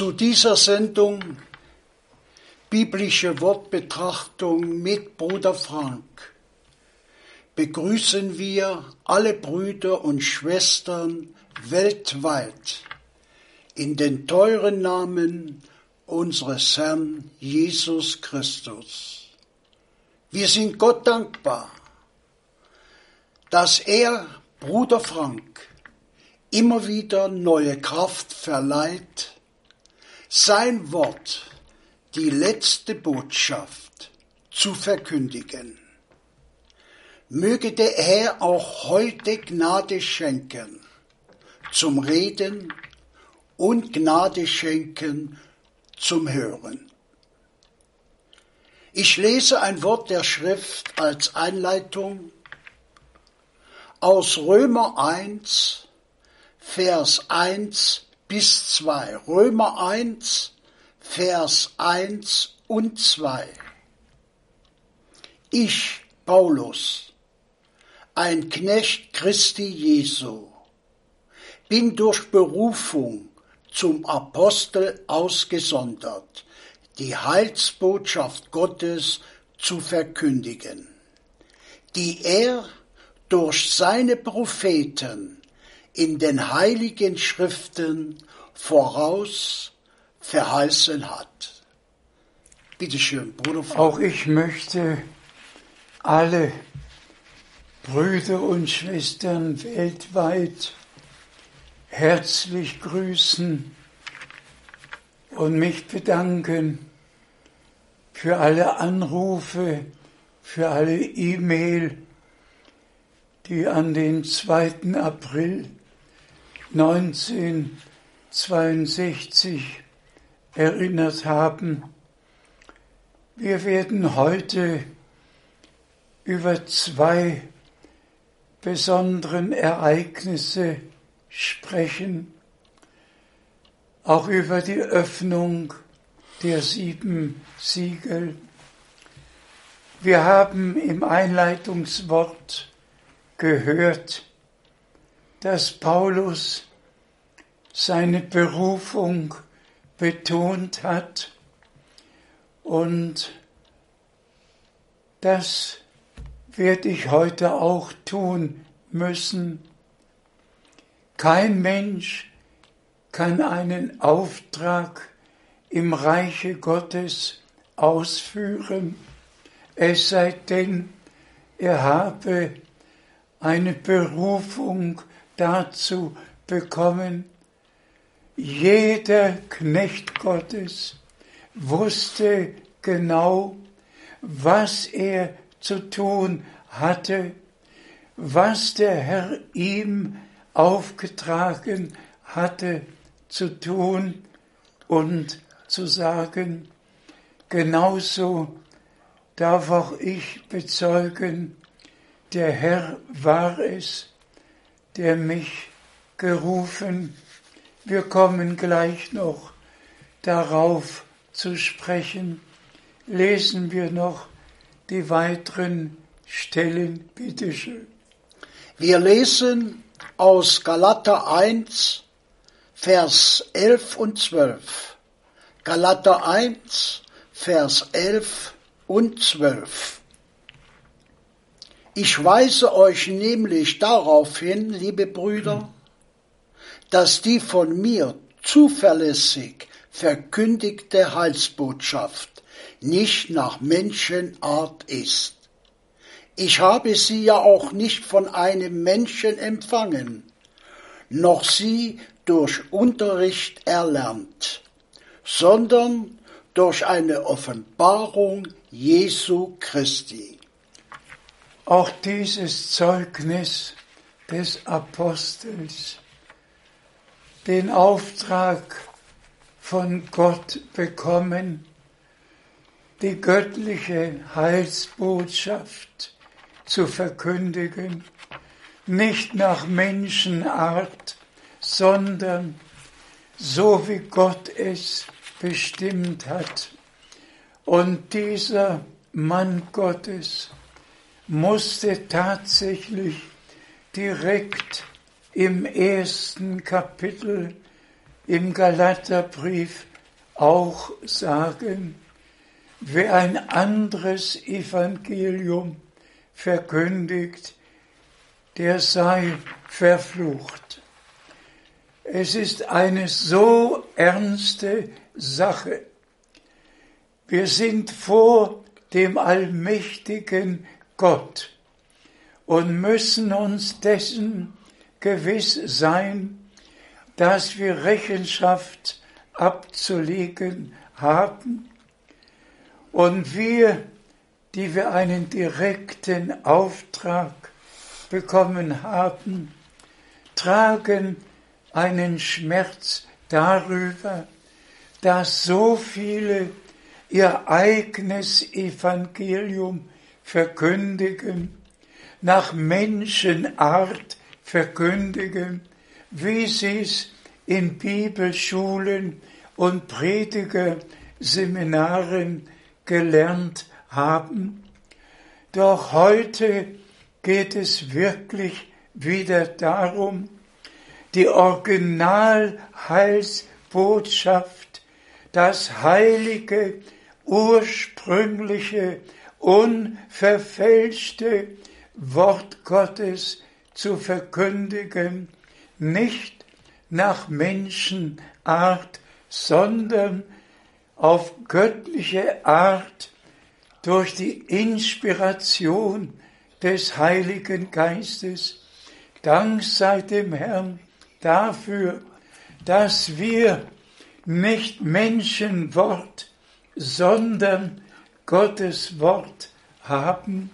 Zu dieser Sendung Biblische Wortbetrachtung mit Bruder Frank begrüßen wir alle Brüder und Schwestern weltweit in den teuren Namen unseres Herrn Jesus Christus. Wir sind Gott dankbar, dass er, Bruder Frank, immer wieder neue Kraft verleiht, sein Wort, die letzte Botschaft, zu verkündigen. Möge der Herr auch heute Gnade schenken zum Reden und Gnade schenken zum Hören. Ich lese ein Wort der Schrift als Einleitung aus Römer 1, Vers 1 bis 2. Römer 1, Vers 1 und 2. Ich, Paulus, ein Knecht Christi Jesu, bin durch Berufung zum Apostel ausgesondert, die Heilsbotschaft Gottes zu verkündigen. die er durch seine Propheten in den heiligen Schriften voraus verheißen hat. Bitte schön, Bruder. Frank. Auch ich möchte alle Brüder und Schwestern weltweit herzlich grüßen und mich bedanken für alle Anrufe, für alle E-Mail, die an den 2. April 1962 erinnert haben. Wir werden heute über zwei besonderen Ereignisse sprechen, auch über die Öffnung der sieben Siegel. Wir haben im Einleitungswort gehört, dass Paulus seine Berufung betont hat und das werde ich heute auch tun müssen. Kein Mensch kann einen Auftrag im Reiche Gottes ausführen, es sei denn, er habe eine Berufung dazu bekommen. Jeder Knecht Gottes wusste genau, was er zu tun hatte, was der Herr ihm aufgetragen hatte zu tun und zu sagen. Genauso darf auch ich bezeugen, der Herr war es, der mich gerufen. Wir kommen gleich noch darauf zu sprechen. Lesen wir noch die weiteren Stellen, bitteschön. Wir lesen aus Galater 1, Vers 11 und 12. Galater 1, Vers 11 und 12. Ich weise euch nämlich darauf hin, liebe Brüder, dass die von mir zuverlässig verkündigte Heilsbotschaft nicht nach Menschenart ist. Ich habe sie ja auch nicht von einem Menschen empfangen, noch sie durch Unterricht erlernt, sondern durch eine Offenbarung Jesu Christi. Auch dieses Zeugnis des Apostels, den Auftrag von Gott bekommen, die göttliche Heilsbotschaft zu verkündigen, nicht nach Menschenart, sondern so wie Gott es bestimmt hat. Und dieser Mann Gottes musste tatsächlich direkt im ersten Kapitel im Galaterbrief auch sagen, wer ein anderes Evangelium verkündigt, der sei verflucht. Es ist eine so ernste Sache. Wir sind vor dem allmächtigen Gott und müssen uns dessen gewiss sein, dass wir Rechenschaft abzulegen haben und wir, die wir einen direkten Auftrag bekommen haben, tragen einen Schmerz darüber, dass so viele ihr eigenes Evangelium verkündigen, nach Menschenart verkündigen, wie sie es in Bibelschulen und Predigerseminaren gelernt haben. Doch heute geht es wirklich wieder darum, die Originalheilsbotschaft, das heilige, ursprüngliche, unverfälschte, Wort Gottes zu verkündigen, nicht nach Menschenart, sondern auf göttliche Art durch die Inspiration des Heiligen Geistes. Dank sei dem Herrn dafür, dass wir nicht Menschenwort, sondern Gottes Wort haben.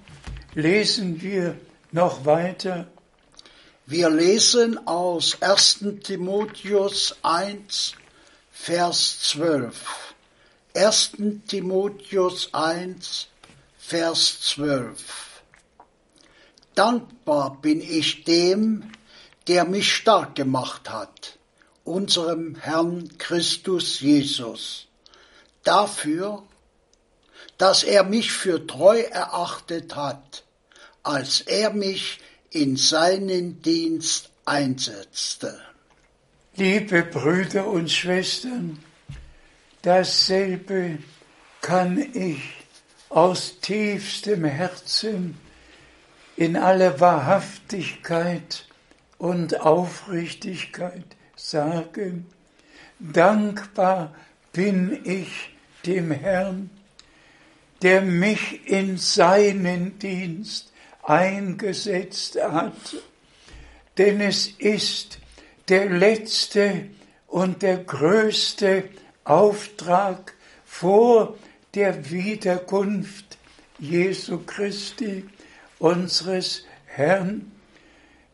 Lesen wir noch weiter. Wir lesen aus 1. Timotheus 1, Vers 12. 1. Timotheus 1, Vers 12. Dankbar bin ich dem, der mich stark gemacht hat, unserem Herrn Christus Jesus, dafür, dass er mich für treu erachtet hat, als er mich in seinen Dienst einsetzte. Liebe Brüder und Schwestern, dasselbe kann ich aus tiefstem Herzen in aller Wahrhaftigkeit und Aufrichtigkeit sagen. Dankbar bin ich dem Herrn, der mich in seinen Dienst eingesetzt hat, denn es ist der letzte und der größte Auftrag vor der Wiederkunft Jesu Christi, unseres Herrn,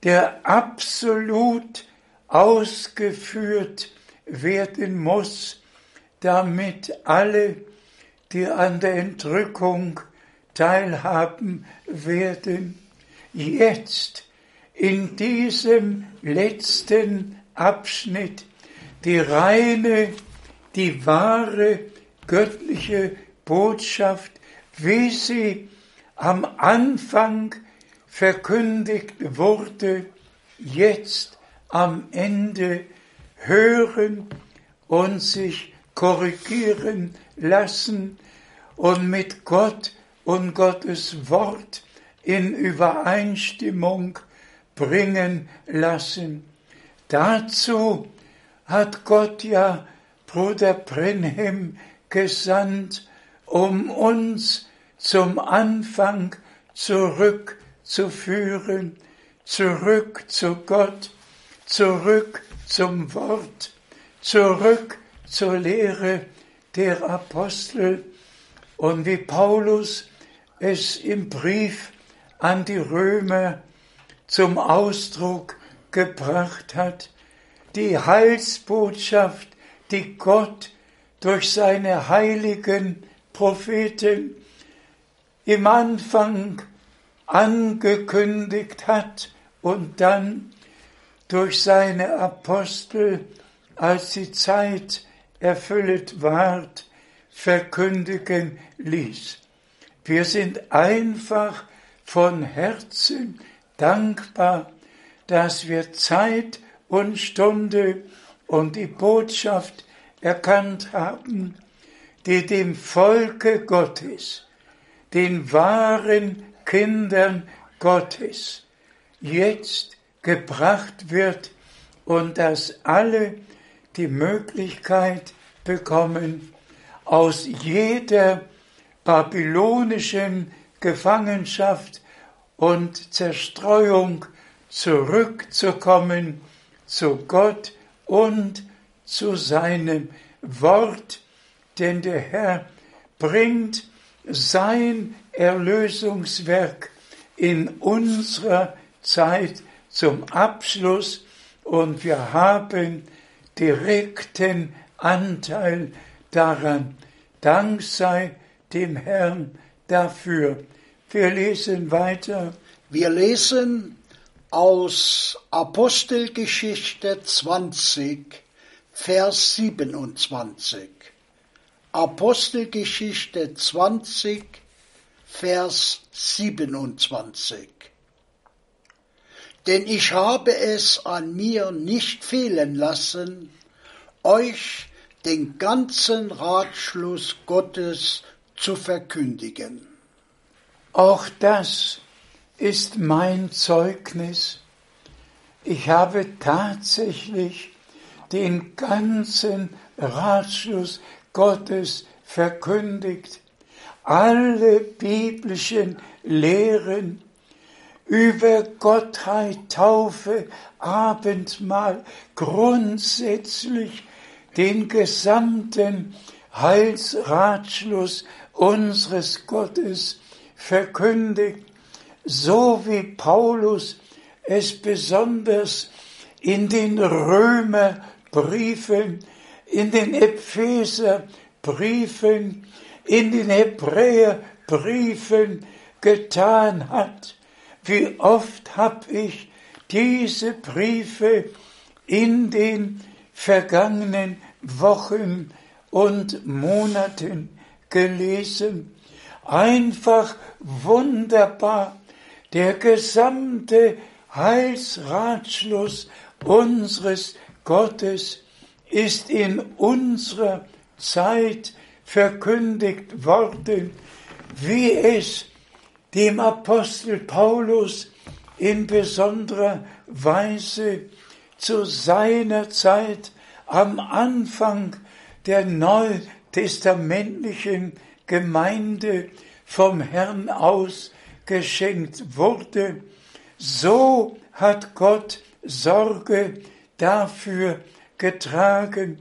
der absolut ausgeführt werden muss, damit alle, die an der Entrückung teilhaben werden, jetzt in diesem letzten Abschnitt die reine, die wahre göttliche Botschaft, wie sie am Anfang verkündigt wurde, jetzt am Ende hören und sich korrigieren lassen und mit Gott und Gottes Wort in Übereinstimmung bringen lassen. Dazu hat Gott ja Bruder Brenhem gesandt, um uns zum Anfang zurückzuführen, zurück zu Gott, zurück zum Wort, zurück zur Lehre der Apostel und wie Paulus es im Brief an die Römer zum Ausdruck gebracht hat, die Heilsbotschaft, die Gott durch seine heiligen Propheten im Anfang angekündigt hat und dann durch seine Apostel, als die Zeit erfüllt ward, verkündigen ließ. Wir sind einfach von Herzen dankbar, dass wir Zeit und Stunde und die Botschaft erkannt haben, die dem Volke Gottes, den wahren Kindern Gottes, jetzt gebracht wird und dass alle die Möglichkeit bekommen, aus jeder babylonischen Gefangenschaft und Zerstreuung zurückzukommen zu Gott und zu seinem Wort, denn der Herr bringt sein Erlösungswerk in unserer Zeit zum Abschluss und wir haben direkten Anteil daran. Dank sei dem Herrn dafür. Wir lesen weiter. Wir lesen aus Apostelgeschichte 20, Vers 27. Apostelgeschichte 20, Vers 27. Denn ich habe es an mir nicht fehlen lassen, euch den ganzen Ratschluss Gottes zu verkündigen. Auch das ist mein Zeugnis. Ich habe tatsächlich den ganzen Ratschluss Gottes verkündigt, alle biblischen Lehren über Gottheit, Taufe, Abendmahl, grundsätzlich den gesamten Heilsratschluss unseres Gottes verkündigt, so wie Paulus es besonders in den Römerbriefen, in den Epheserbriefen, in den Hebräerbriefen getan hat. Wie oft habe ich diese Briefe in den vergangenen Wochen und Monaten gelesen. Einfach wunderbar. Der gesamte Heilsratschluss unseres Gottes ist in unserer Zeit verkündigt worden, wie es dem Apostel Paulus in besonderer Weise zu seiner Zeit am Anfang der neutestamentlichen Gemeinde vom Herrn aus geschenkt wurde, so hat Gott Sorge dafür getragen,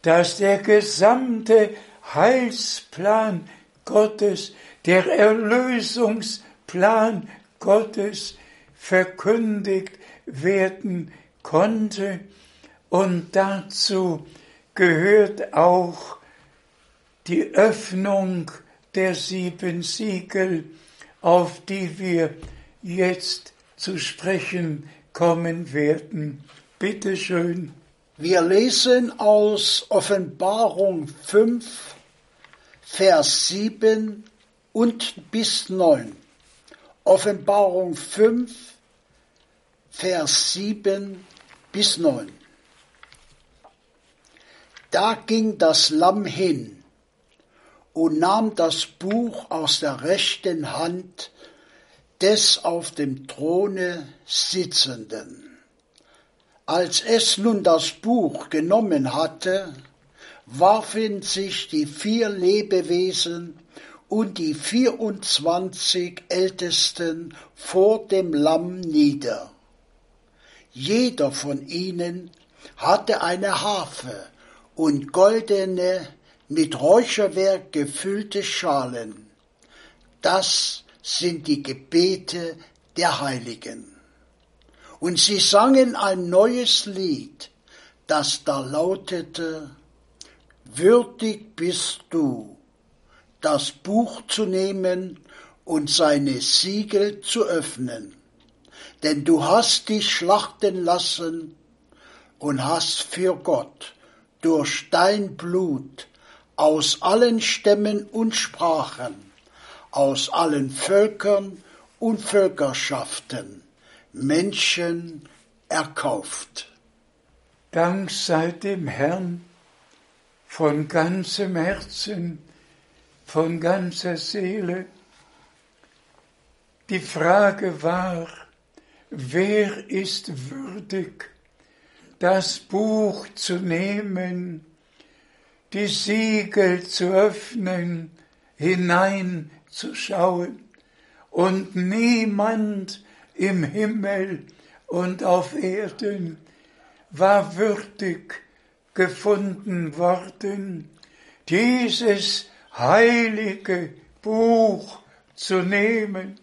dass der gesamte Heilsplan Gottes, der Erlösungsplan Gottes verkündigt werden konnte. Und dazu gehört auch die Öffnung der sieben Siegel, auf die wir jetzt zu sprechen kommen werden. Bitte schön. Wir lesen aus Offenbarung 5, Vers 7 und bis 9. Offenbarung 5, Vers 7 bis 9. Da ging das Lamm hin und nahm das Buch aus der rechten Hand des auf dem Throne Sitzenden. Als es nun das Buch genommen hatte, warfen sich die vier Lebewesen und die vierundzwanzig Ältesten vor dem Lamm nieder. Jeder von ihnen hatte eine Harfe und goldene, mit Räucherwerk gefüllte Schalen. Das sind die Gebete der Heiligen. Und sie sangen ein neues Lied, das da lautete, Würdig bist du, das Buch zu nehmen und seine Siegel zu öffnen, denn du hast dich schlachten lassen und hast für Gott durch dein Blut aus allen Stämmen und Sprachen, aus allen Völkern und Völkerschaften Menschen erkauft. Dank sei dem Herrn von ganzem Herzen, von ganzer Seele. Die Frage war, wer ist würdig, das Buch zu nehmen, die Siegel zu öffnen, hineinzuschauen? Und niemand im Himmel und auf Erden war würdig gefunden worden, dieses heilige Buch zu nehmen,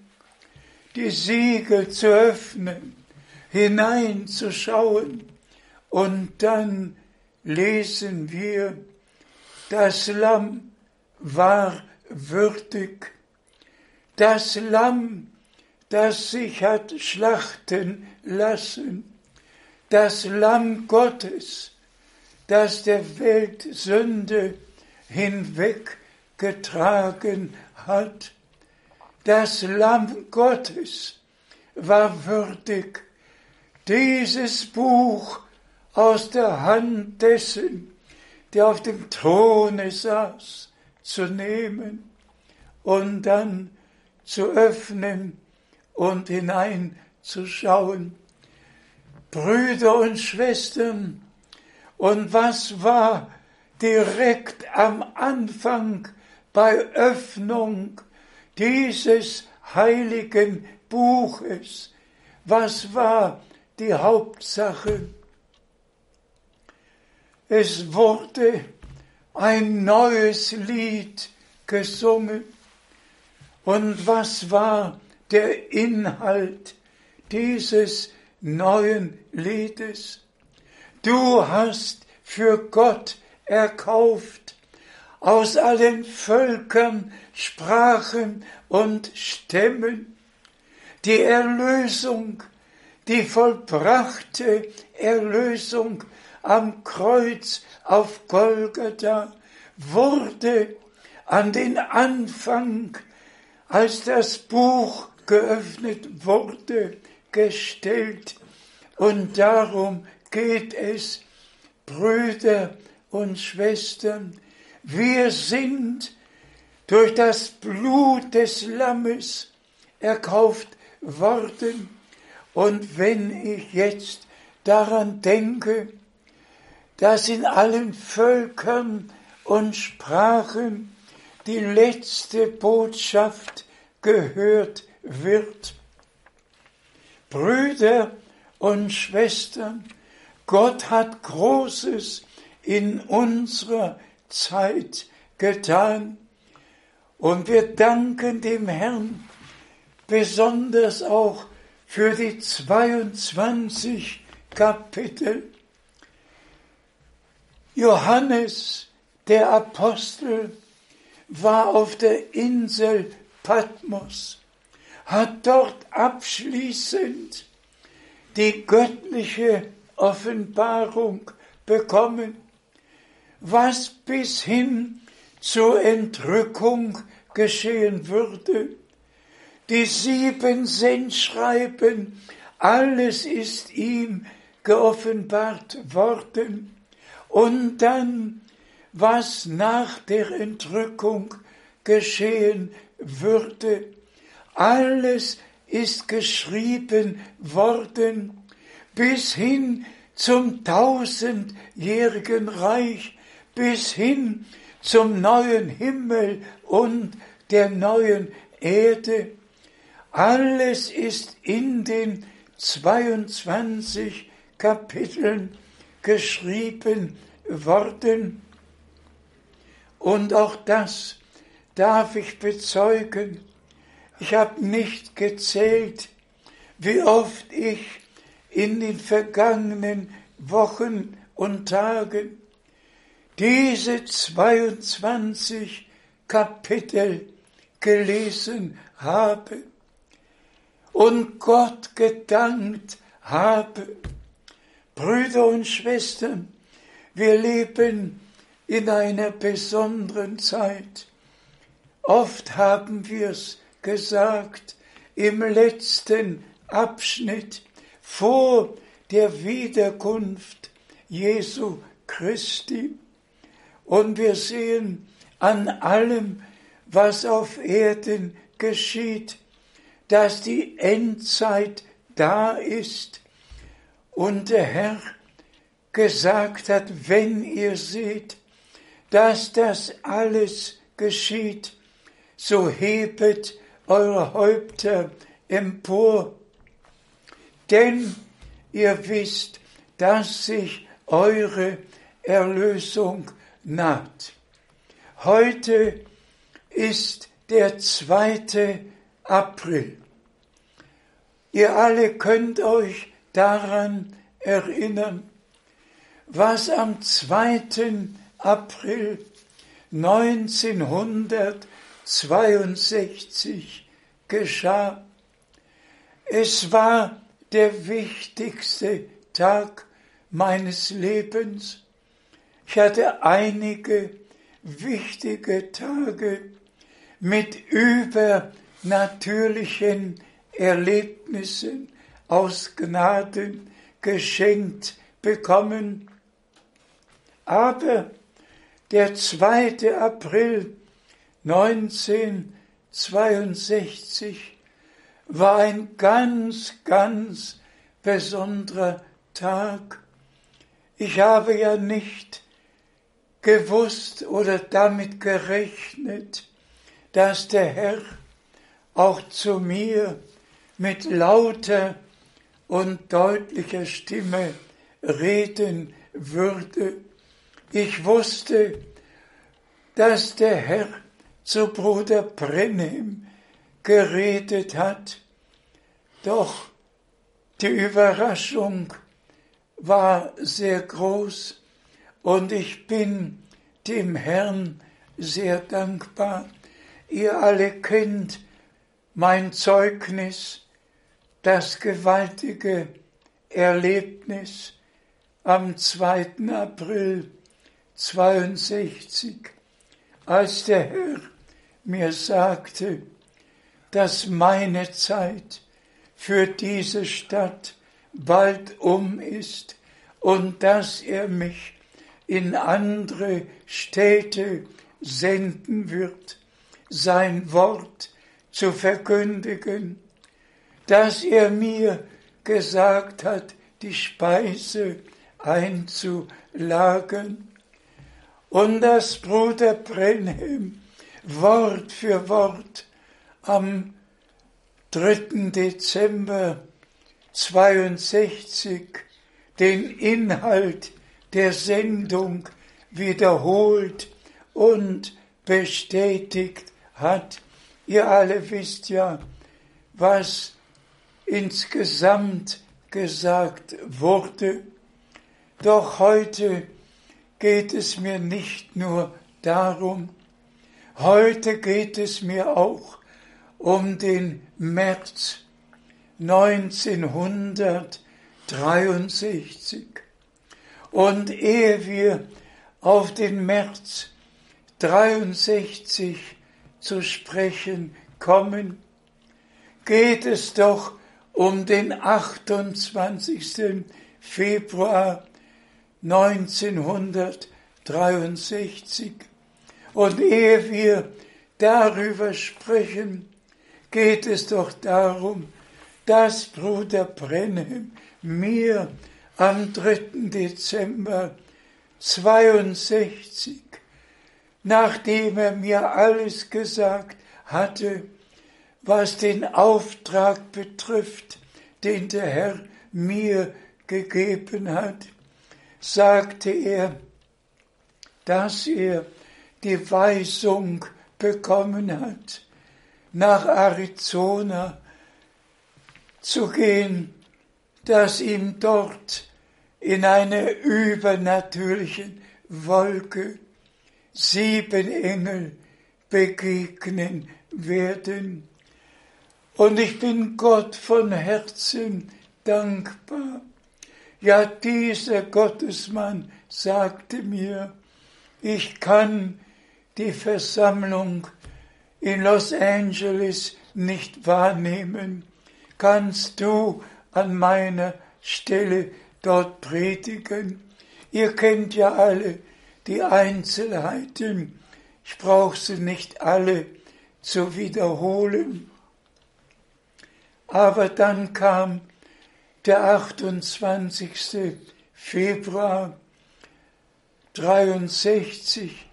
die Siegel zu öffnen, hineinzuschauen und dann lesen wir, das Lamm war würdig. Das Lamm, das sich hat schlachten lassen. Das Lamm Gottes, das der Welt Sünde hinweggetragen hat. Das Lamm Gottes war würdig, dieses Buch aus der Hand dessen, der auf dem Throne saß, zu nehmen und dann zu öffnen und hineinzuschauen. Brüder und Schwestern, und was war direkt am Anfang bei Öffnung dieses heiligen Buches? Was war die Hauptsache? Es wurde ein neues Lied gesungen. Und was war der Inhalt dieses neuen Liedes? Du hast für Gott erkauft aus allen Völkern, Sprachen und Stämmen die Erlösung, die vollbrachte Erlösung am Kreuz auf Golgatha wurde an den Anfang, als das Buch geöffnet wurde, gestellt. Und darum geht es, Brüder und Schwestern, wir sind durch das Blut des Lammes erkauft worden. Und wenn ich jetzt daran denke, dass in allen Völkern und Sprachen die letzte Botschaft gehört wird. Brüder und Schwestern, Gott hat Großes in unserer Zeit getan. Und wir danken dem Herrn besonders auch für die 22 Kapitel. Johannes, der Apostel, war auf der Insel Patmos, hat dort abschließend die göttliche Offenbarung bekommen, was bis hin zur Entrückung geschehen würde. Die sieben Sendschreiben, alles ist ihm geoffenbart worden. Und dann, was nach der Entrückung geschehen würde, alles ist geschrieben worden bis hin zum tausendjährigen Reich, bis hin zum neuen Himmel und der neuen Erde. Alles ist in den 22 Kapiteln geschrieben worden. Und auch das darf ich bezeugen. Ich habe nicht gezählt, wie oft ich in den vergangenen Wochen und Tagen diese 22 Kapitel gelesen habe und Gott gedankt habe Brüder und Schwestern, wir leben in einer besonderen Zeit. Oft haben wir es gesagt im letzten Abschnitt vor der Wiederkunft Jesu Christi. Und wir sehen an allem, was auf Erden geschieht, dass die Endzeit da ist. Und der Herr gesagt hat, wenn ihr seht, dass das alles geschieht, so hebet eure Häupter empor, denn ihr wisst, dass sich eure Erlösung naht. Heute ist der zweite April. Ihr alle könnt euch daran erinnern, was am 2. April 1962 geschah. Es war der wichtigste Tag meines Lebens. Ich hatte einige wichtige Tage mit übernatürlichen Erlebnissen aus Gnaden geschenkt bekommen. Aber der 2. April 1962 war ein ganz, ganz besonderer Tag. Ich habe ja nicht gewusst oder damit gerechnet, dass der Herr auch zu mir mit lauter und deutlicher Stimme reden würde. Ich wusste, dass der Herr zu Bruder Brennem geredet hat, doch die Überraschung war sehr groß und ich bin dem Herrn sehr dankbar. Ihr alle kennt mein Zeugnis, das gewaltige Erlebnis am 2. April 62, als der Herr mir sagte, dass meine Zeit für diese Stadt bald um ist und dass er mich in andere Städte senden wird, sein Wort zu verkündigen, dass er mir gesagt hat, die Speise einzulagern und dass Bruder Brenhem Wort für Wort am 3. Dezember 62 den Inhalt der Sendung wiederholt und bestätigt hat. Ihr alle wisst ja, was insgesamt gesagt wurde. Doch heute geht es mir nicht nur darum, heute geht es mir auch um den März 1963. Und ehe wir auf den März 63 zu sprechen kommen, geht es doch um den 28. Februar 1963. Und ehe wir darüber sprechen, geht es doch darum, dass Bruder Brenhem mir am 3. Dezember 62, nachdem er mir alles gesagt hatte, was den Auftrag betrifft, den der Herr mir gegeben hat, sagte er, dass er die Weisung bekommen hat, nach Arizona zu gehen, dass ihm dort in einer übernatürlichen Wolke sieben Engel begegnen werden. Und ich bin Gott von Herzen dankbar. Ja, dieser Gottesmann sagte mir, ich kann die Versammlung in Los Angeles nicht wahrnehmen. Kannst du an meiner Stelle dort predigen? Ihr kennt ja alle die Einzelheiten. Ich brauche sie nicht alle zu wiederholen. Aber dann kam der 28. Februar 63.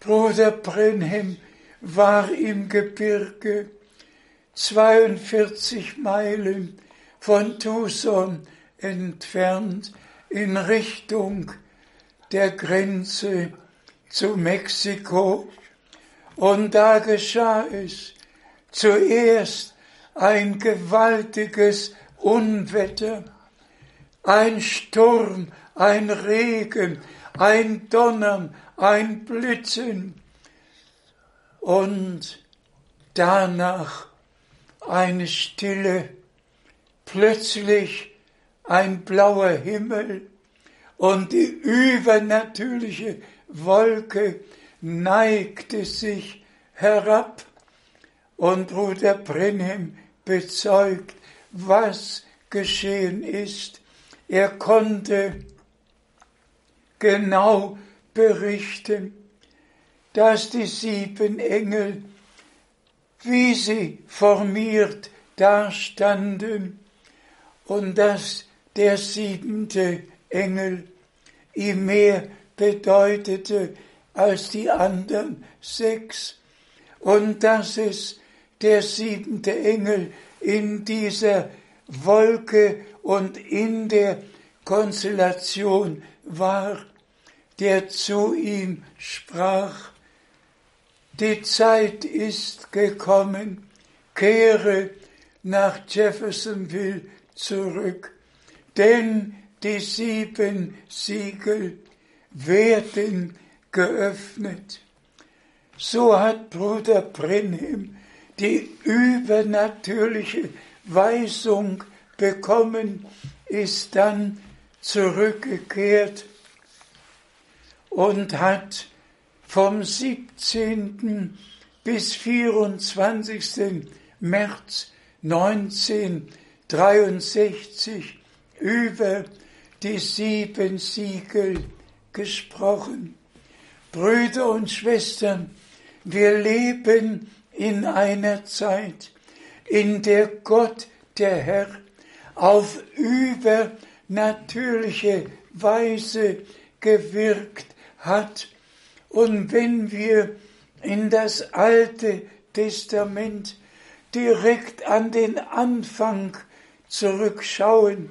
Bruder Brenhem war im Gebirge 42 Meilen von Tucson entfernt in Richtung der Grenze zu Mexiko. Und da geschah es zuerst ein gewaltiges Unwetter, ein Sturm, ein Regen, ein Donnern, ein Blitzen und danach eine Stille, plötzlich ein blauer Himmel und die übernatürliche Wolke neigte sich herab und Bruder Brenhem bezeugt, was geschehen ist. Er konnte genau berichten, dass die sieben Engel, wie sie formiert dastanden und dass der siebente Engel ihm mehr bedeutete als die anderen sechs. Und dass es der siebente Engel in dieser Wolke und in der Konstellation war, der zu ihm sprach, die Zeit ist gekommen, kehre nach Jeffersonville zurück, denn die sieben Siegel werden geöffnet. So hat Bruder Brenhem die übernatürliche Weisung bekommen, ist dann zurückgekehrt und hat vom 17. bis 24. März 1963 über die sieben Siegel gesprochen. Brüder und Schwestern, wir leben in einer Zeit, in der Gott, der Herr, auf übernatürliche Weise gewirkt hat. Und wenn wir in das Alte Testament direkt an den Anfang zurückschauen,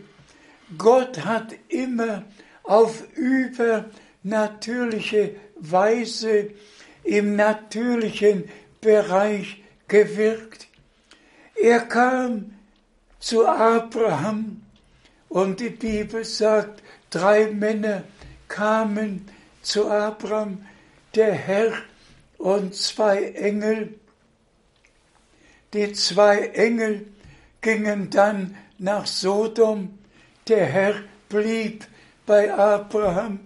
Gott hat immer auf übernatürliche Weise im natürlichen Bereich gewirkt. Er kam zu Abraham und die Bibel sagt, drei Männer kamen zu Abraham, der Herr und zwei Engel. Die zwei Engel gingen dann nach Sodom. Der Herr blieb bei Abraham,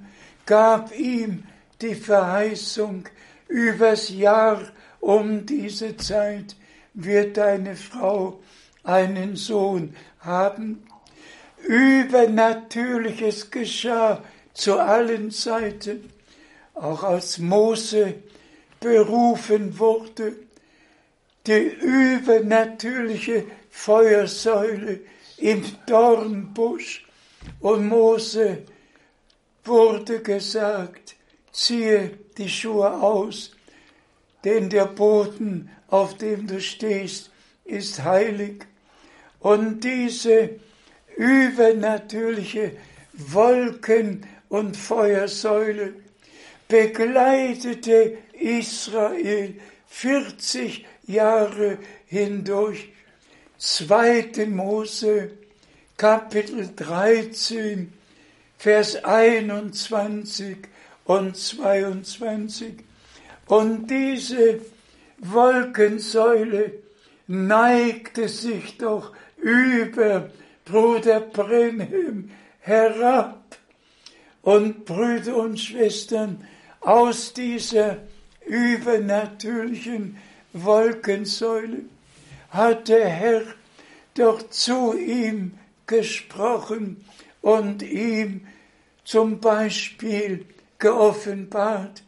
gab ihm die Verheißung, übers Jahr um diese Zeit wird deine Frau einen Sohn haben. Übernatürliches geschah zu allen Zeiten, auch als Mose berufen wurde, die übernatürliche Feuersäule im Dornbusch und Mose wurde gesagt, ziehe die Schuhe aus, denn der Boden, auf dem du stehst, ist heilig. Und diese übernatürliche Wolken- und Feuersäule begleitete Israel 40 Jahre hindurch. 2. Mose, Kapitel 13, Vers 21 und 22. Und diese Wolkensäule neigte sich doch über Bruder Brenhem herab. Und Brüder und Schwestern, aus dieser übernatürlichen Wolkensäule hat der Herr doch zu ihm gesprochen und ihm zum Beispiel geoffenbart,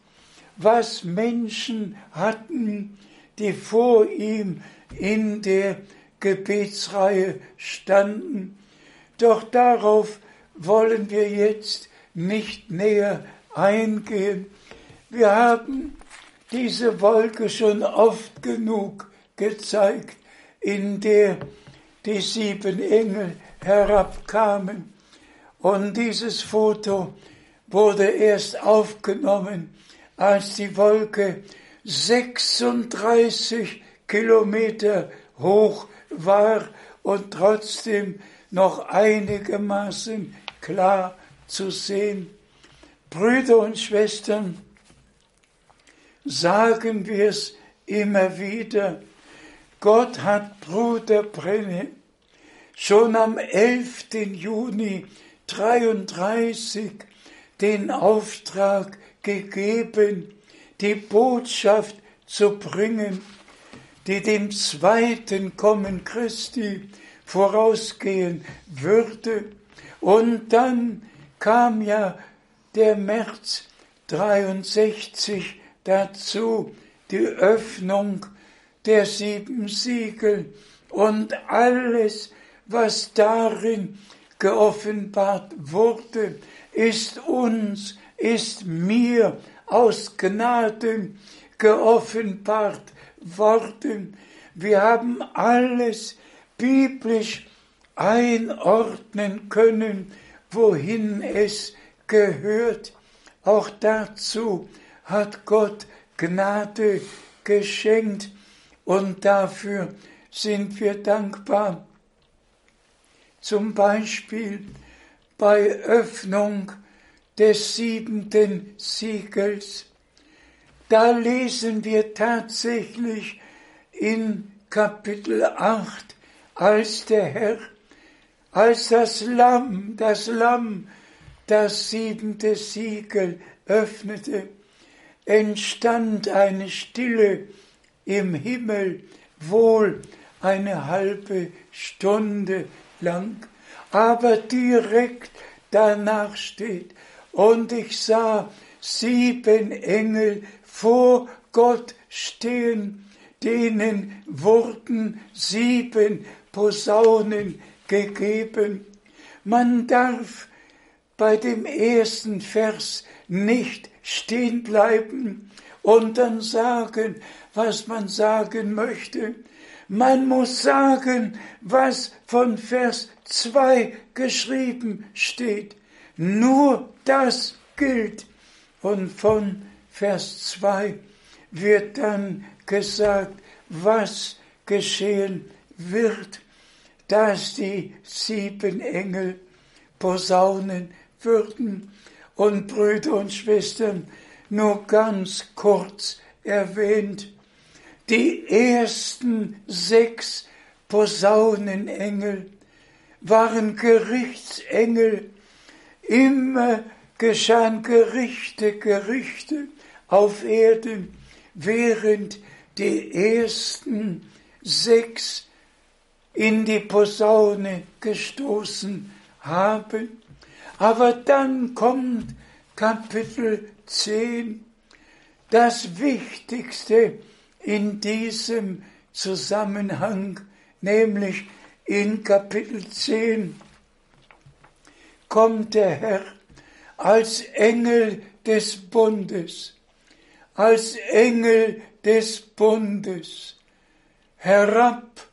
was Menschen hatten, die vor ihm in der Gebetsreihe standen. Doch darauf wollen wir jetzt nicht näher eingehen. Wir haben diese Wolke schon oft genug gezeigt, in der die sieben Engel herabkamen. Und dieses Foto wurde erst aufgenommen, als die Wolke 36 Kilometer hoch war und trotzdem noch einigermaßen klar zu sehen. Brüder und Schwestern, sagen wir es immer wieder, Gott hat Bruder Brenne schon am 11. Juni 33 den Auftrag gegeben, die Botschaft zu bringen, die dem zweiten Kommen Christi vorausgehen würde. Und dann kam ja der März 63 dazu, die Öffnung der sieben Siegel und alles, was darin geoffenbart wurde, ist uns, ist mir aus Gnaden geoffenbart worden. Wir haben alles biblisch einordnen können, wohin es gehört. Auch dazu hat Gott Gnade geschenkt und dafür sind wir dankbar. Zum Beispiel bei Öffnung des siebenten Siegels. Da lesen wir tatsächlich in Kapitel 8, als der Herr, als das Lamm, das Lamm, das siebente Siegel öffnete, entstand eine Stille im Himmel, wohl eine halbe Stunde lang, aber direkt danach steht, und ich sah sieben Engel vor Gott stehen, denen wurden sieben Posaunen gegeben. Man darf bei dem ersten Vers nicht stehen bleiben und dann sagen, was man sagen möchte. Man muss sagen, was von Vers 2 geschrieben steht. Nur das gilt. Und von Vers 2 wird dann gesagt, was geschehen wird, dass die sieben Engel posaunen würden. Und Brüder und Schwestern, nur ganz kurz erwähnt, die ersten sechs Posaunenengel waren Gerichtsengel. Immer geschahen Gerichte, Gerichte auf Erden, während die ersten sechs in die Posaune gestoßen haben. Aber dann kommt Kapitel 10, das Wichtigste in diesem Zusammenhang, nämlich in Kapitel 10 kommt der Herr als Engel des Bundes, als Engel des Bundes herab,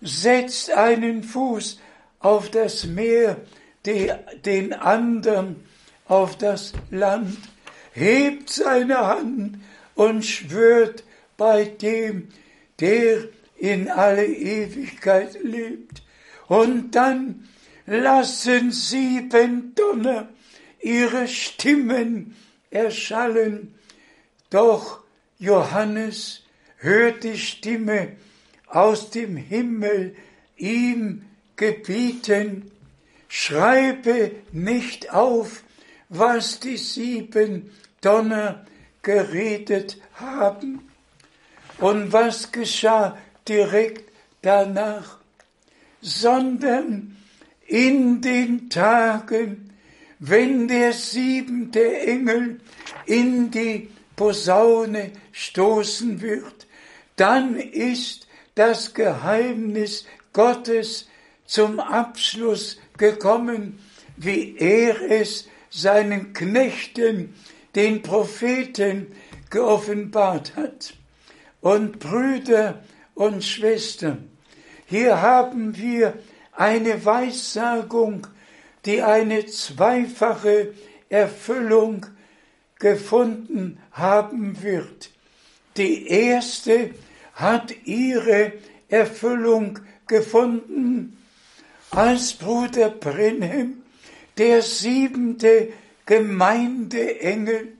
setzt einen Fuß auf das Meer, den anderen auf das Land, hebt seine Hand und schwört bei dem, der in alle Ewigkeit lebt. Und dann lassen sieben Donner ihre Stimmen erschallen. Doch Johannes hört die Stimme aus dem Himmel ihm gebieten, schreibe nicht auf, was die sieben Donner geredet haben. Und was geschah direkt danach? Sondern in den Tagen, wenn der siebente Engel in die Posaune stoßen wird, dann ist das Geheimnis Gottes zum Abschluss gekommen, wie er es seinen Knechten, den Propheten, geoffenbart hat. Und Brüder und Schwestern, hier haben wir eine Weissagung, die eine zweifache Erfüllung gefunden haben wird. Die erste hat ihre Erfüllung gefunden, als Bruder Brenhem, der siebente Gemeindeengel,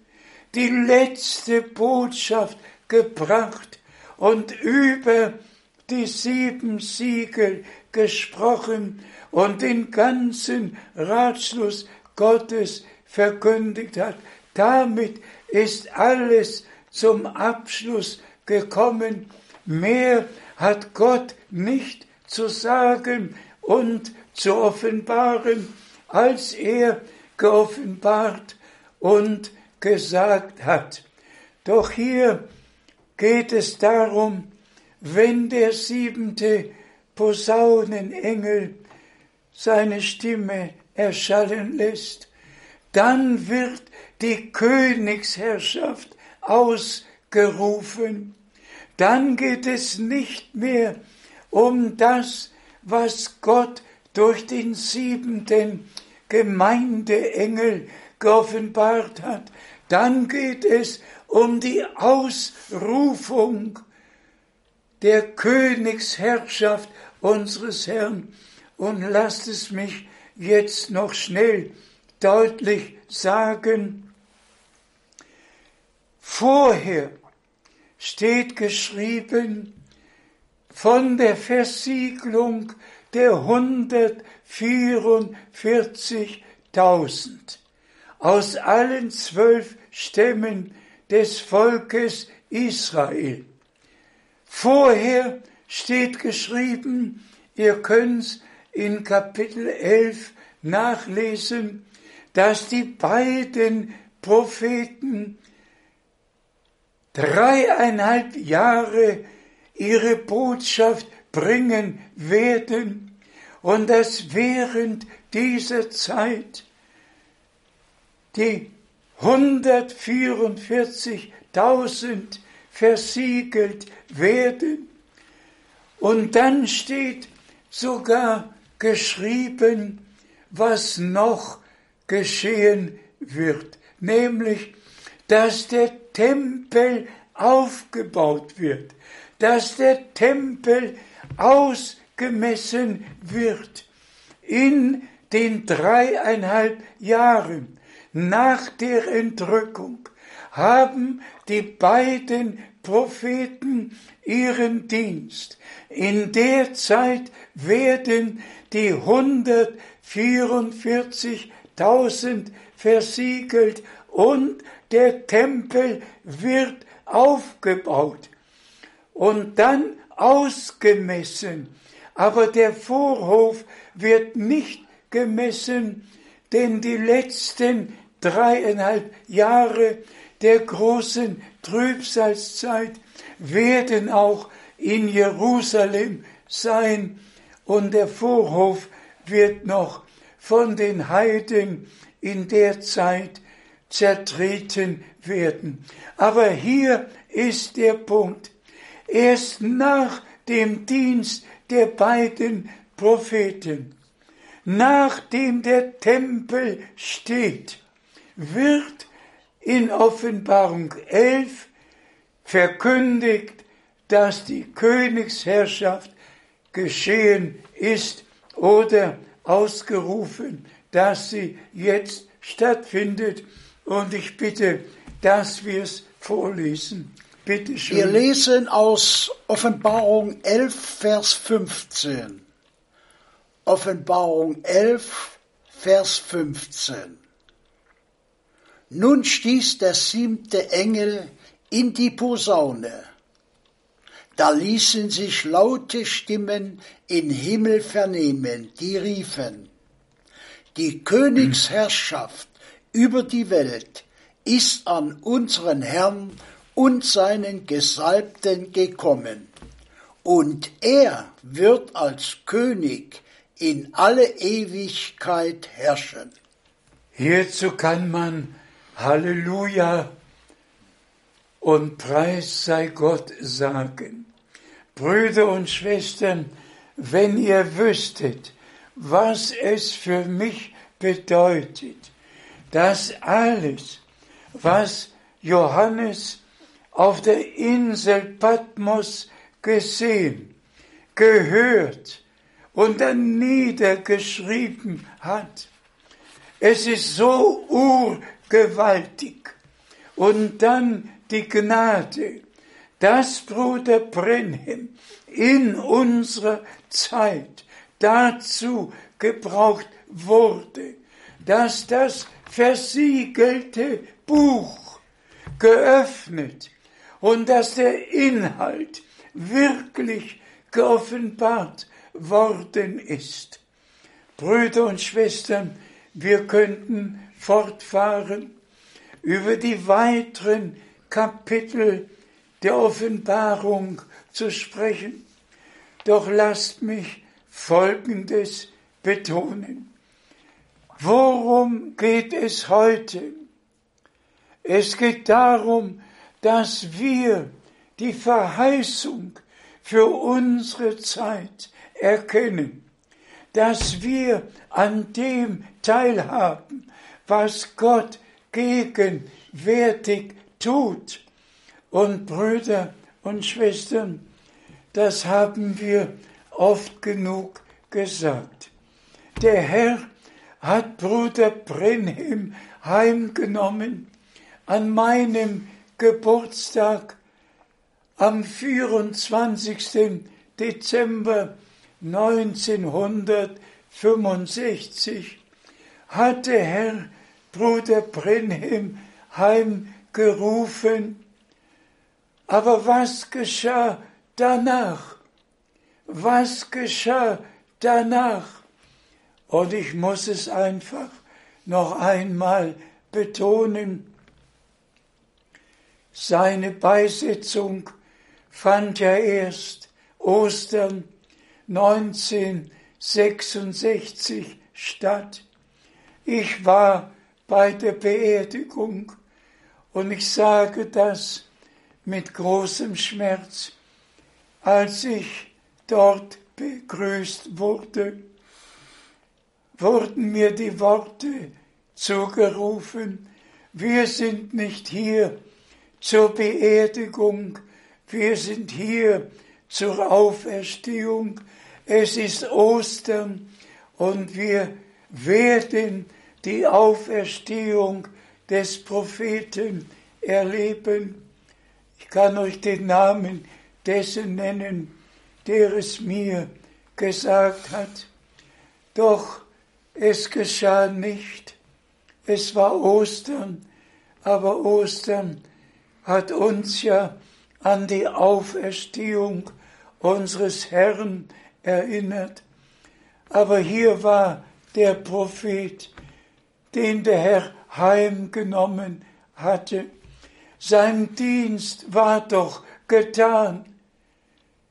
die letzte Botschaft gebracht und über die sieben Siegel gesprochen und den ganzen Ratschluss Gottes verkündigt hat. Damit ist alles zum Abschluss gekommen. Mehr hat Gott nicht zu sagen und zu offenbaren, als er geoffenbart und gesagt hat. Doch hier geht es darum, wenn der siebente Posaunenengel seine Stimme erschallen lässt, dann wird die Königsherrschaft ausgerufen. Dann geht es nicht mehr um das, was Gott durch den siebenten Gemeindeengel geoffenbart hat. Dann geht es um die Ausrufung der Königsherrschaft unseres Herrn. Und lasst es mich jetzt noch schnell deutlich sagen. Vorher steht geschrieben von der Versiegelung der 144.000 aus allen zwölf Stämmen des Volkes Israel. Vorher steht geschrieben, ihr könnt's in Kapitel 11 nachlesen, dass die beiden Propheten dreieinhalb Jahre ihre Botschaft bringen werden und dass während dieser Zeit die 144.000 versiegelt werden. Und dann steht sogar geschrieben, was noch geschehen wird, nämlich, dass der Tempel aufgebaut wird, dass der Tempel ausgemessen wird in den dreieinhalb Jahren nach der Entrückung haben die beiden Propheten ihren Dienst. In der Zeit werden die 144.000 versiegelt und der Tempel wird aufgebaut und dann ausgemessen. Aber der Vorhof wird nicht gemessen, denn die letzten dreieinhalb Jahre der großen Trübsalzeit werden auch in Jerusalem sein und der Vorhof wird noch von den Heiden in der Zeit zertreten werden. Aber hier ist der Punkt. Erst nach dem Dienst der beiden Propheten, nachdem der Tempel steht, wird in Offenbarung 11 verkündigt, dass die Königsherrschaft geschehen ist oder ausgerufen, dass sie jetzt stattfindet. Und ich bitte, dass wir es vorlesen. Bitte schön. Wir lesen aus Offenbarung 11, Vers 15. Offenbarung 11, Vers 15. Nun stieß der siebte Engel in die Posaune. Da ließen sich laute Stimmen in Himmel vernehmen, die riefen, die Königsherrschaft über die Welt ist an unseren Herrn und seinen Gesalbten gekommen, und er wird als König in alle Ewigkeit herrschen. Hierzu kann man Halleluja und Preis sei Gott sagen. Brüder und Schwestern, wenn ihr wüsstet, was es für mich bedeutet, dass alles, was Johannes auf der Insel Patmos gesehen, gehört und dann niedergeschrieben hat. Es ist so urgewaltig. Und dann die Gnade, dass Bruder Brenhem in unserer Zeit dazu gebraucht wurde, dass das versiegelte Buch geöffnet und dass der Inhalt wirklich geoffenbart worden ist. Brüder und Schwestern, wir könnten fortfahren über die weiteren Kapitel der Offenbarung zu sprechen. Doch lasst mich Folgendes betonen. Worum geht es heute? Es geht darum, dass wir die Verheißung für unsere Zeit erkennen, dass wir an dem teilhaben, was Gott gegenwärtig tut. Und Brüder und Schwestern, das haben wir oft genug gesagt. Der Herr hat Bruder Brenhem heimgenommen an meinem Geburtstag am 24. Dezember 1965 hatte Herr Bruder Brenhem heimgerufen. Aber was geschah danach? Was geschah danach? Und ich muss es einfach noch einmal betonen. Seine Beisetzung fand ja erst Ostern 1966 statt. Ich war bei der Beerdigung und ich sage das mit großem Schmerz, als ich dort begrüßt wurde wurden mir die Worte zugerufen, wir sind nicht hier zur Beerdigung, wir sind hier zur Auferstehung, es ist Ostern und wir werden die Auferstehung des Propheten erleben. Ich kann euch den Namen dessen nennen, der es mir gesagt hat. Doch es geschah nicht. Es war Ostern, aber Ostern hat uns ja an die Auferstehung unseres Herrn erinnert. Aber hier war der Prophet, den der Herr heimgenommen hatte. Sein Dienst war doch getan.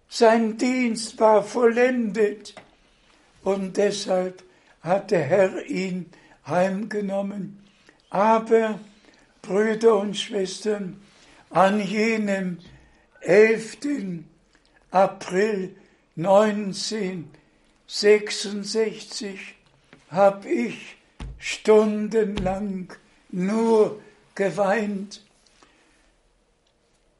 Sein Dienst war vollendet. Und deshalb hat der Herr ihn heimgenommen. Aber, Brüder und Schwestern, an jenem 11. April 1966 habe ich stundenlang nur geweint.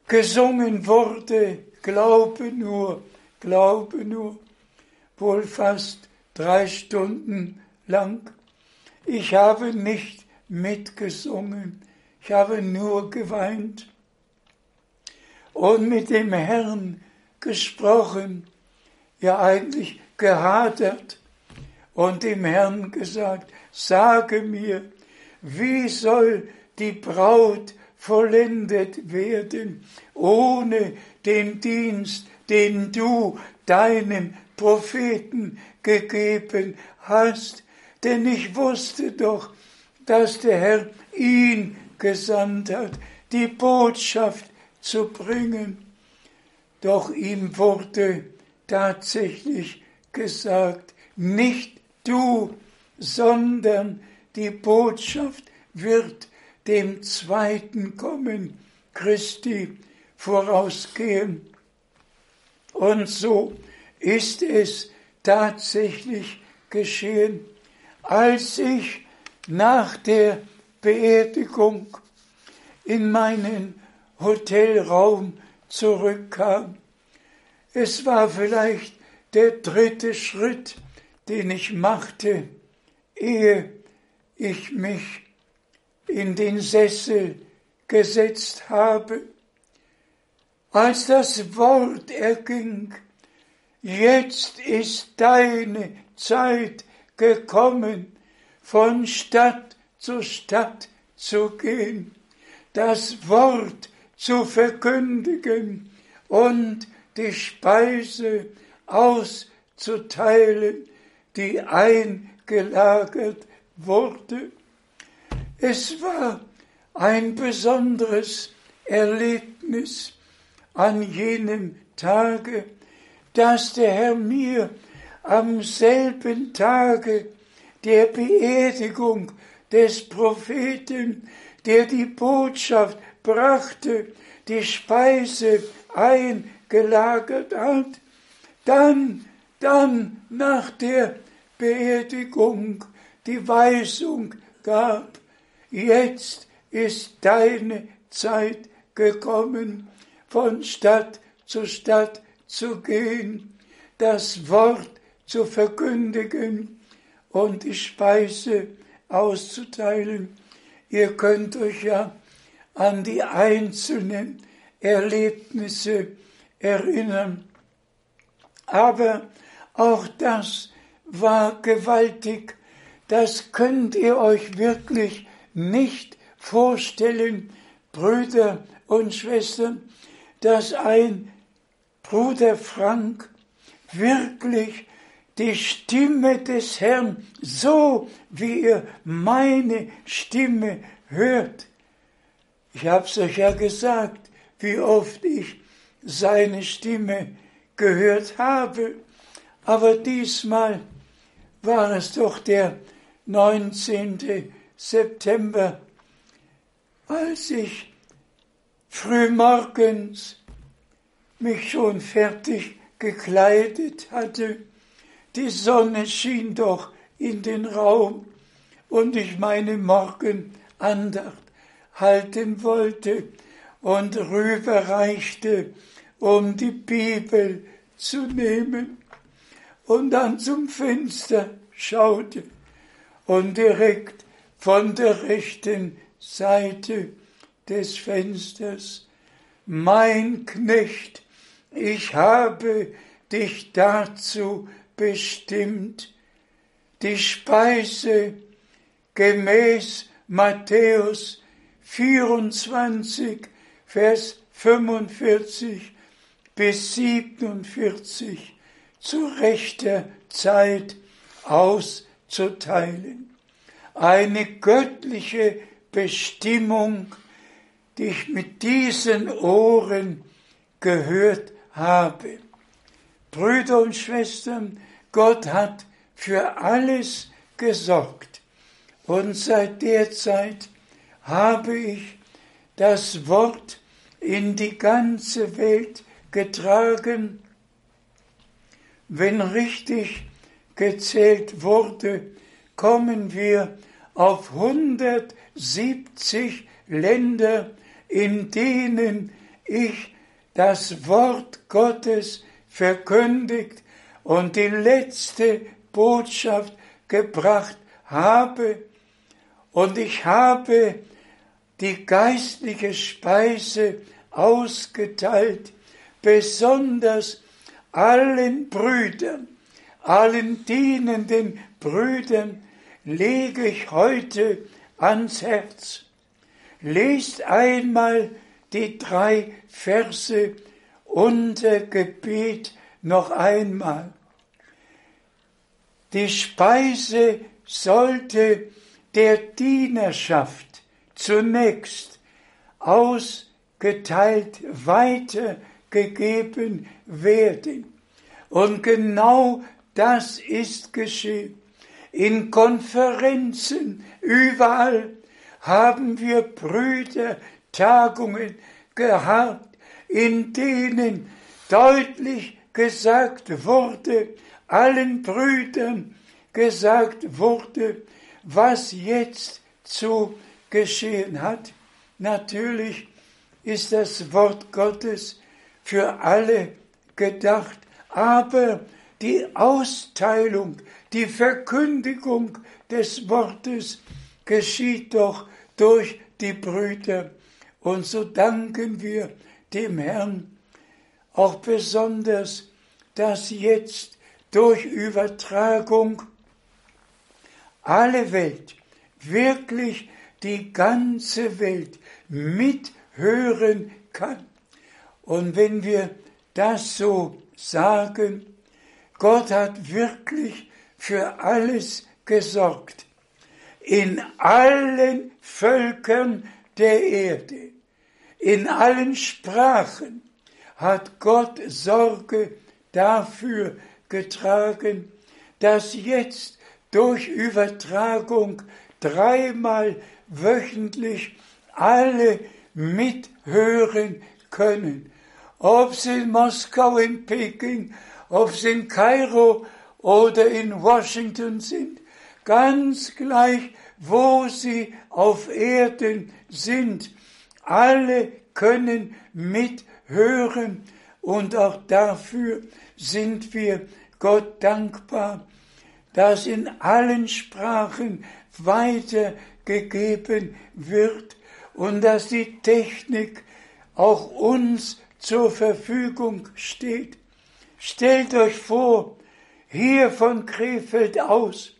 Gesungen wurde, glaube nur, glaube nur, wohl fast drei Stunden lang. Ich habe nicht mitgesungen, ich habe nur geweint und mit dem Herrn gesprochen, ja eigentlich gehadert und dem Herrn gesagt, sage mir, wie soll die Braut vollendet werden ohne den Dienst, den du deinem Propheten gegeben hast, denn ich wusste doch, dass der Herr ihn gesandt hat, die Botschaft zu bringen. Doch ihm wurde tatsächlich gesagt, nicht du, sondern die Botschaft wird dem zweiten Kommen Christi vorausgehen. Und so ist es tatsächlich geschehen, als ich nach der Beerdigung in meinen Hotelraum zurückkam. Es war vielleicht der dritte Schritt, den ich machte, ehe ich mich in den Sessel gesetzt habe. Als das Wort erging, jetzt ist deine Zeit gekommen, von Stadt zu Stadt zu gehen, das Wort zu verkündigen und die Speise auszuteilen, die eingelagert wurde. Es war ein besonderes Erlebnis an jenem Tage, dass der Herr mir am selben Tage der Beerdigung des Propheten, der die Botschaft brachte, die Speise eingelagert hat, dann, dann nach der Beerdigung die Weisung gab, jetzt ist deine Zeit gekommen, von Stadt zu Stadt zu gehen, das Wort zu verkündigen und die Speise auszuteilen. Ihr könnt euch ja an die einzelnen Erlebnisse erinnern. Aber auch das war gewaltig. Das könnt ihr euch wirklich nicht vorstellen, Brüder und Schwestern, dass ein Bruder Frank wirklich die Stimme des Herrn, so wie ihr meine Stimme hört. Ich hab's euch ja gesagt, wie oft ich seine Stimme gehört habe, aber diesmal war es doch der 19. September, als ich frühmorgens mich schon fertig gekleidet hatte. Die Sonne schien doch in den Raum und ich meine Morgenandacht halten wollte und rüberreichte, um die Bibel zu nehmen. Und dann zum Fenster schaute und direkt von der rechten Seite des Fensters, mein Knecht, ich habe dich dazu bestimmt, die Speise gemäß Matthäus 24, Vers 45 bis 47 zu rechter Zeit auszuteilen. Eine göttliche Bestimmung, die ich mit diesen Ohren gehört habe. Brüder und Schwestern, Gott hat für alles gesorgt. Und seit der Zeit habe ich das Wort in die ganze Welt getragen. Wenn richtig gezählt wurde, kommen wir auf 170 Länder, in denen ich das Wort Gottes verkündigt und die letzte Botschaft gebracht habe. Und ich habe die geistliche Speise ausgeteilt, besonders allen Brüdern, allen dienenden Brüdern lege ich heute ans Herz. Lest einmal die drei Verse unter Gebet noch einmal. Die Speise sollte der Dienerschaft zunächst ausgeteilt weitergegeben werden. Und genau das ist geschehen. In Konferenzen überall haben wir Brüdertagungen gehabt, in denen deutlich gesagt wurde, allen Brüdern gesagt wurde, was jetzt zu geschehen hat. Natürlich ist das Wort Gottes für alle gedacht, aber die Austeilung, die Verkündigung des Wortes geschieht doch durch die Brüder. Und so danken wir dem Herrn auch besonders, dass jetzt durch Übertragung alle Welt, wirklich die ganze Welt mithören kann. Und wenn wir das so sagen, Gott hat wirklich für alles gesorgt. In allen Völkern der Erde in allen Sprachen hat Gott Sorge dafür getragen, dass jetzt durch Übertragung dreimal wöchentlich alle mithören können. Ob sie in Moskau, in Peking, ob sie in Kairo oder in Washington sind, ganz gleich, wo sie auf Erden sind. Alle können mithören und auch dafür sind wir Gott dankbar, dass in allen Sprachen weitergegeben wird und dass die Technik auch uns zur Verfügung steht. Stellt euch vor, hier von Krefeld aus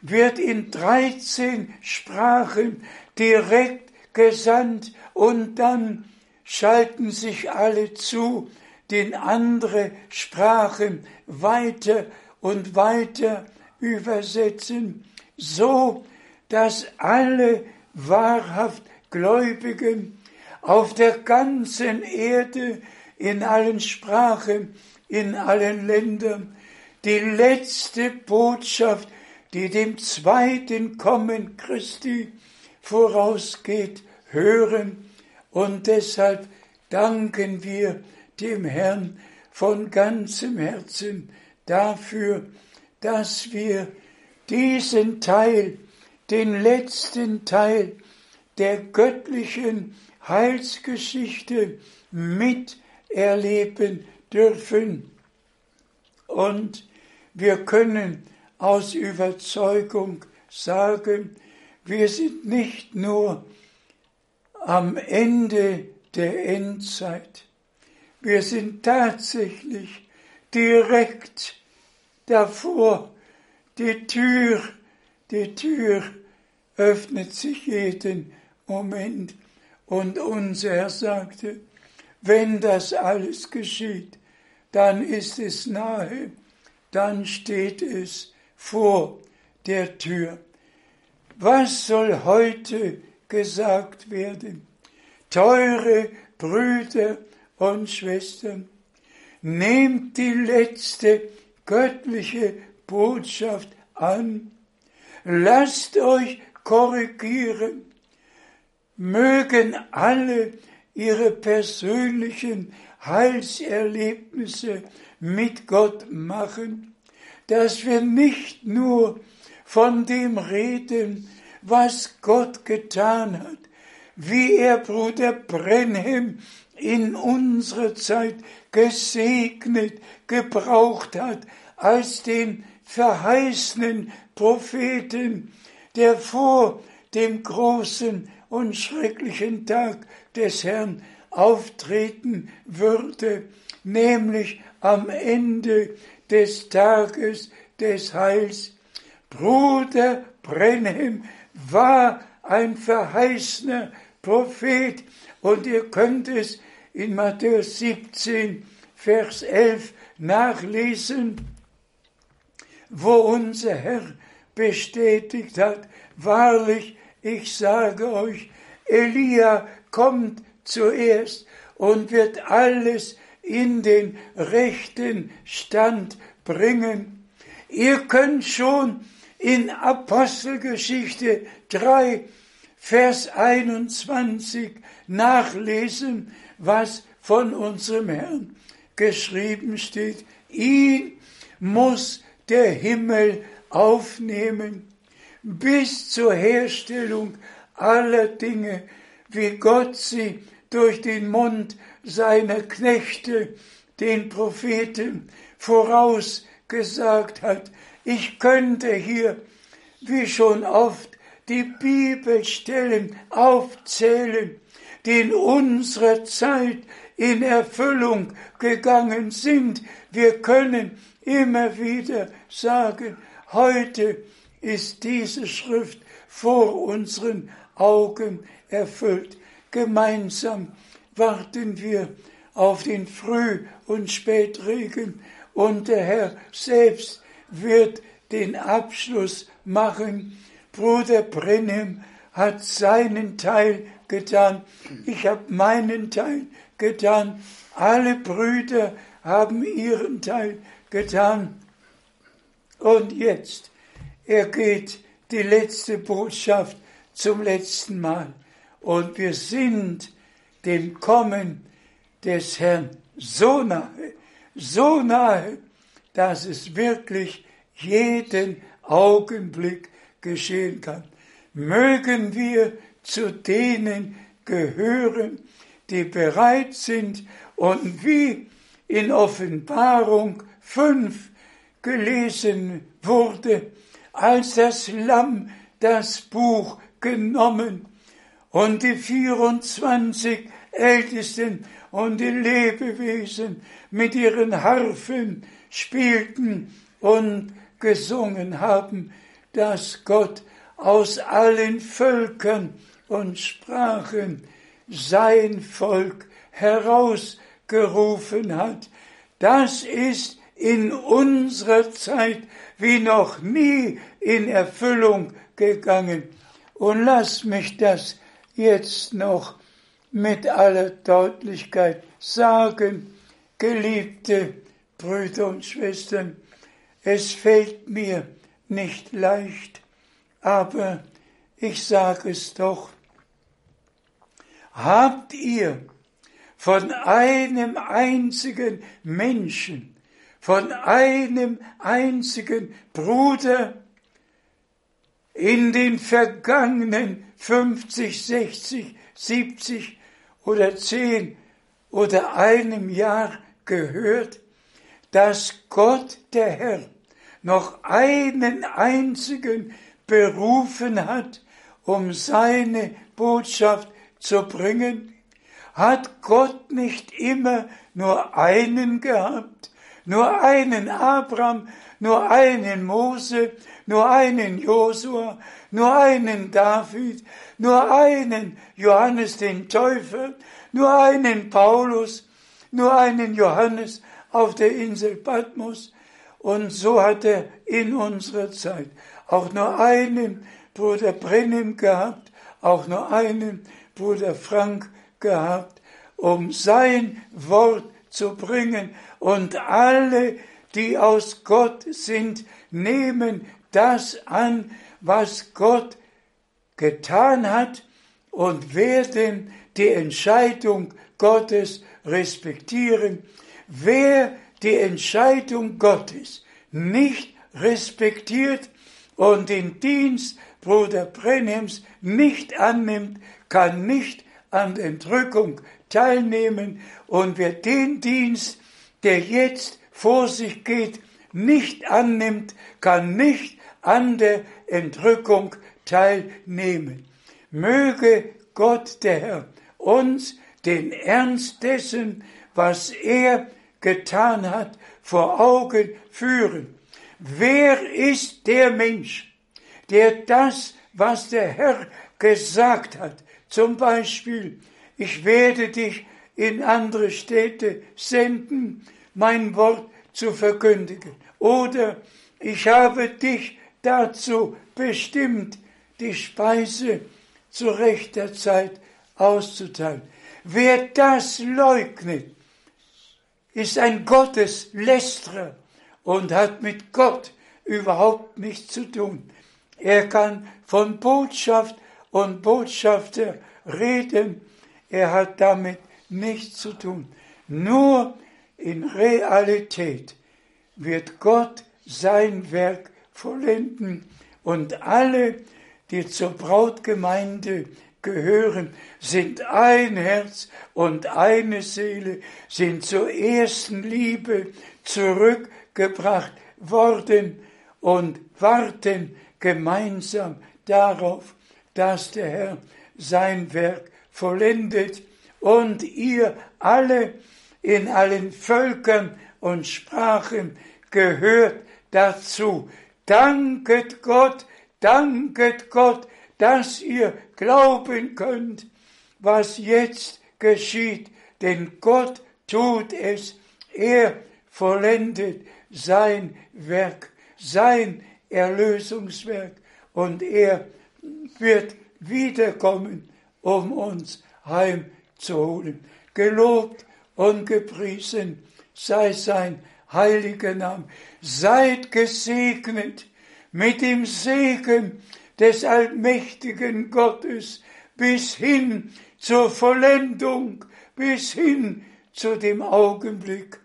wird in 13 Sprachen direkt gesandt und dann schalten sich alle zu, den andere Sprachen weiter und weiter übersetzen, so dass alle wahrhaft Gläubigen auf der ganzen Erde, in allen Sprachen, in allen Ländern, die letzte Botschaft, die dem zweiten Kommen Christi vorausgeht, hören. Und deshalb danken wir dem Herrn von ganzem Herzen dafür, dass wir diesen Teil, den letzten Teil der göttlichen Heilsgeschichte miterleben dürfen. Und wir können aus Überzeugung sagen, wir sind nicht nur am Ende der Endzeit, wir sind tatsächlich direkt davor. Die Tür, die Tür öffnet sich jeden Moment. Und unser Herr sagte, wenn das alles geschieht, dann ist es nahe, dann steht es vor der Tür. Was soll heute gesagt werden? Teure Brüder und Schwestern, nehmt die letzte göttliche Botschaft an, lasst euch korrigieren, mögen alle ihre persönlichen Heilserlebnisse mit Gott machen, dass wir nicht nur von dem reden, was Gott getan hat, wie er Bruder Brenhem in unserer Zeit gesegnet, gebraucht hat, als den verheißenen Propheten, der vor dem großen und schrecklichen Tag des Herrn auftreten würde, nämlich am Ende des Tages des Heils. Bruder Brenhem war ein verheißener Prophet und ihr könnt es in Matthäus 17, Vers 11 nachlesen, wo unser Herr bestätigt hat, wahrlich, ich sage euch, Elia kommt zuerst und wird alles in den rechten Stand bringen. Ihr könnt schon in Apostelgeschichte 3, Vers 21 nachlesen, was von unserem Herrn geschrieben steht. Ihn muss der Himmel aufnehmen bis zur Herstellung aller Dinge, wie Gott sie durch den Mund seiner Knechte, den Propheten, vorausgesagt hat. Ich könnte hier, wie schon oft, die Bibelstellen aufzählen, die in unserer Zeit in Erfüllung gegangen sind. Wir können immer wieder sagen, heute ist diese Schrift vor unseren Augen erfüllt. Gemeinsam warten wir auf den Früh- und Spätregen und der Herr selbst wird den Abschluss machen. Bruder Brenhem hat seinen Teil getan. Ich habe meinen Teil getan. Alle Brüder haben ihren Teil getan. Und jetzt, er geht die letzte Botschaft zum letzten Mal. Und wir sind dem Kommen des Herrn so nahe, so nahe, dass es wirklich jeden Augenblick geschehen kann. Mögen wir zu denen gehören, die bereit sind und wie in Offenbarung 5 gelesen wurde, als das Lamm das Buch genommen und die 24 Ältesten und die Lebewesen mit ihren Harfen spielten und gesungen haben, dass Gott aus allen Völkern und Sprachen sein Volk herausgerufen hat. Das ist in unserer Zeit wie noch nie in Erfüllung gegangen. Und lass mich das jetzt noch mit aller Deutlichkeit sagen, geliebte Brüder und Schwestern, es fällt mir nicht leicht, aber ich sage es doch. Habt ihr von einem einzigen Menschen, von einem einzigen Bruder in den vergangenen 50, 60, 70 oder 10 oder einem Jahr gehört, dass Gott der Herr noch einen einzigen berufen hat, um seine Botschaft zu bringen? Hat Gott nicht immer nur einen gehabt? Nur einen Abraham, nur einen Mose, nur einen Josua, nur einen David, nur einen Johannes den Täufer, nur einen Paulus, nur einen Johannes auf der Insel Patmos. Und so hat er in unserer Zeit auch nur einen Bruder Brennim gehabt, auch nur einen Bruder Frank gehabt, um sein Wort zu bringen. Und alle, die aus Gott sind, nehmen das an, was Gott getan hat und werden die Entscheidung Gottes respektieren. Wer die Entscheidung Gottes nicht respektiert und den Dienst Bruder Brenhems nicht annimmt, kann nicht an Entrückung teilnehmen und wer den Dienst, der jetzt vor sich geht, nicht annimmt, kann nicht an der Entrückung teilnehmen. Möge Gott der Herr uns den Ernst dessen, was er getan hat, vor Augen führen. Wer ist der Mensch, der das, was der Herr gesagt hat, zum Beispiel, ich werde dich in andere Städte senden, mein Wort zu verkündigen, oder ich habe dich dazu bestimmt, die Speise zu rechter Zeit auszuteilen. Wer das leugnet, ist ein Gotteslästerer und hat mit Gott überhaupt nichts zu tun. Er kann von Botschaft und Botschafter reden, er hat damit nichts zu tun. Nur in Realität wird Gott sein Werk vollenden und alle, die zur Brautgemeinde gehören, sind ein Herz und eine Seele, sind zur ersten Liebe zurückgebracht worden und warten gemeinsam darauf, dass der Herr sein Werk vollendet und ihr alle in allen Völkern und Sprachen gehört dazu. Danket Gott, danket Gott, dass ihr glauben könnt, was jetzt geschieht, denn Gott tut es, er vollendet sein Werk, sein Erlösungswerk und er wird wiederkommen, um uns heimzuholen. Gelobt und gepriesen sei sein heiliger Name. Seid gesegnet mit dem Segen des allmächtigen Gottes bis hin zur Vollendung, bis hin zu dem Augenblick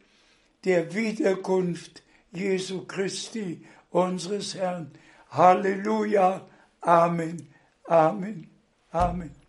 der Wiederkunft Jesu Christi, unseres Herrn. Halleluja. Amen. Amen. Amen.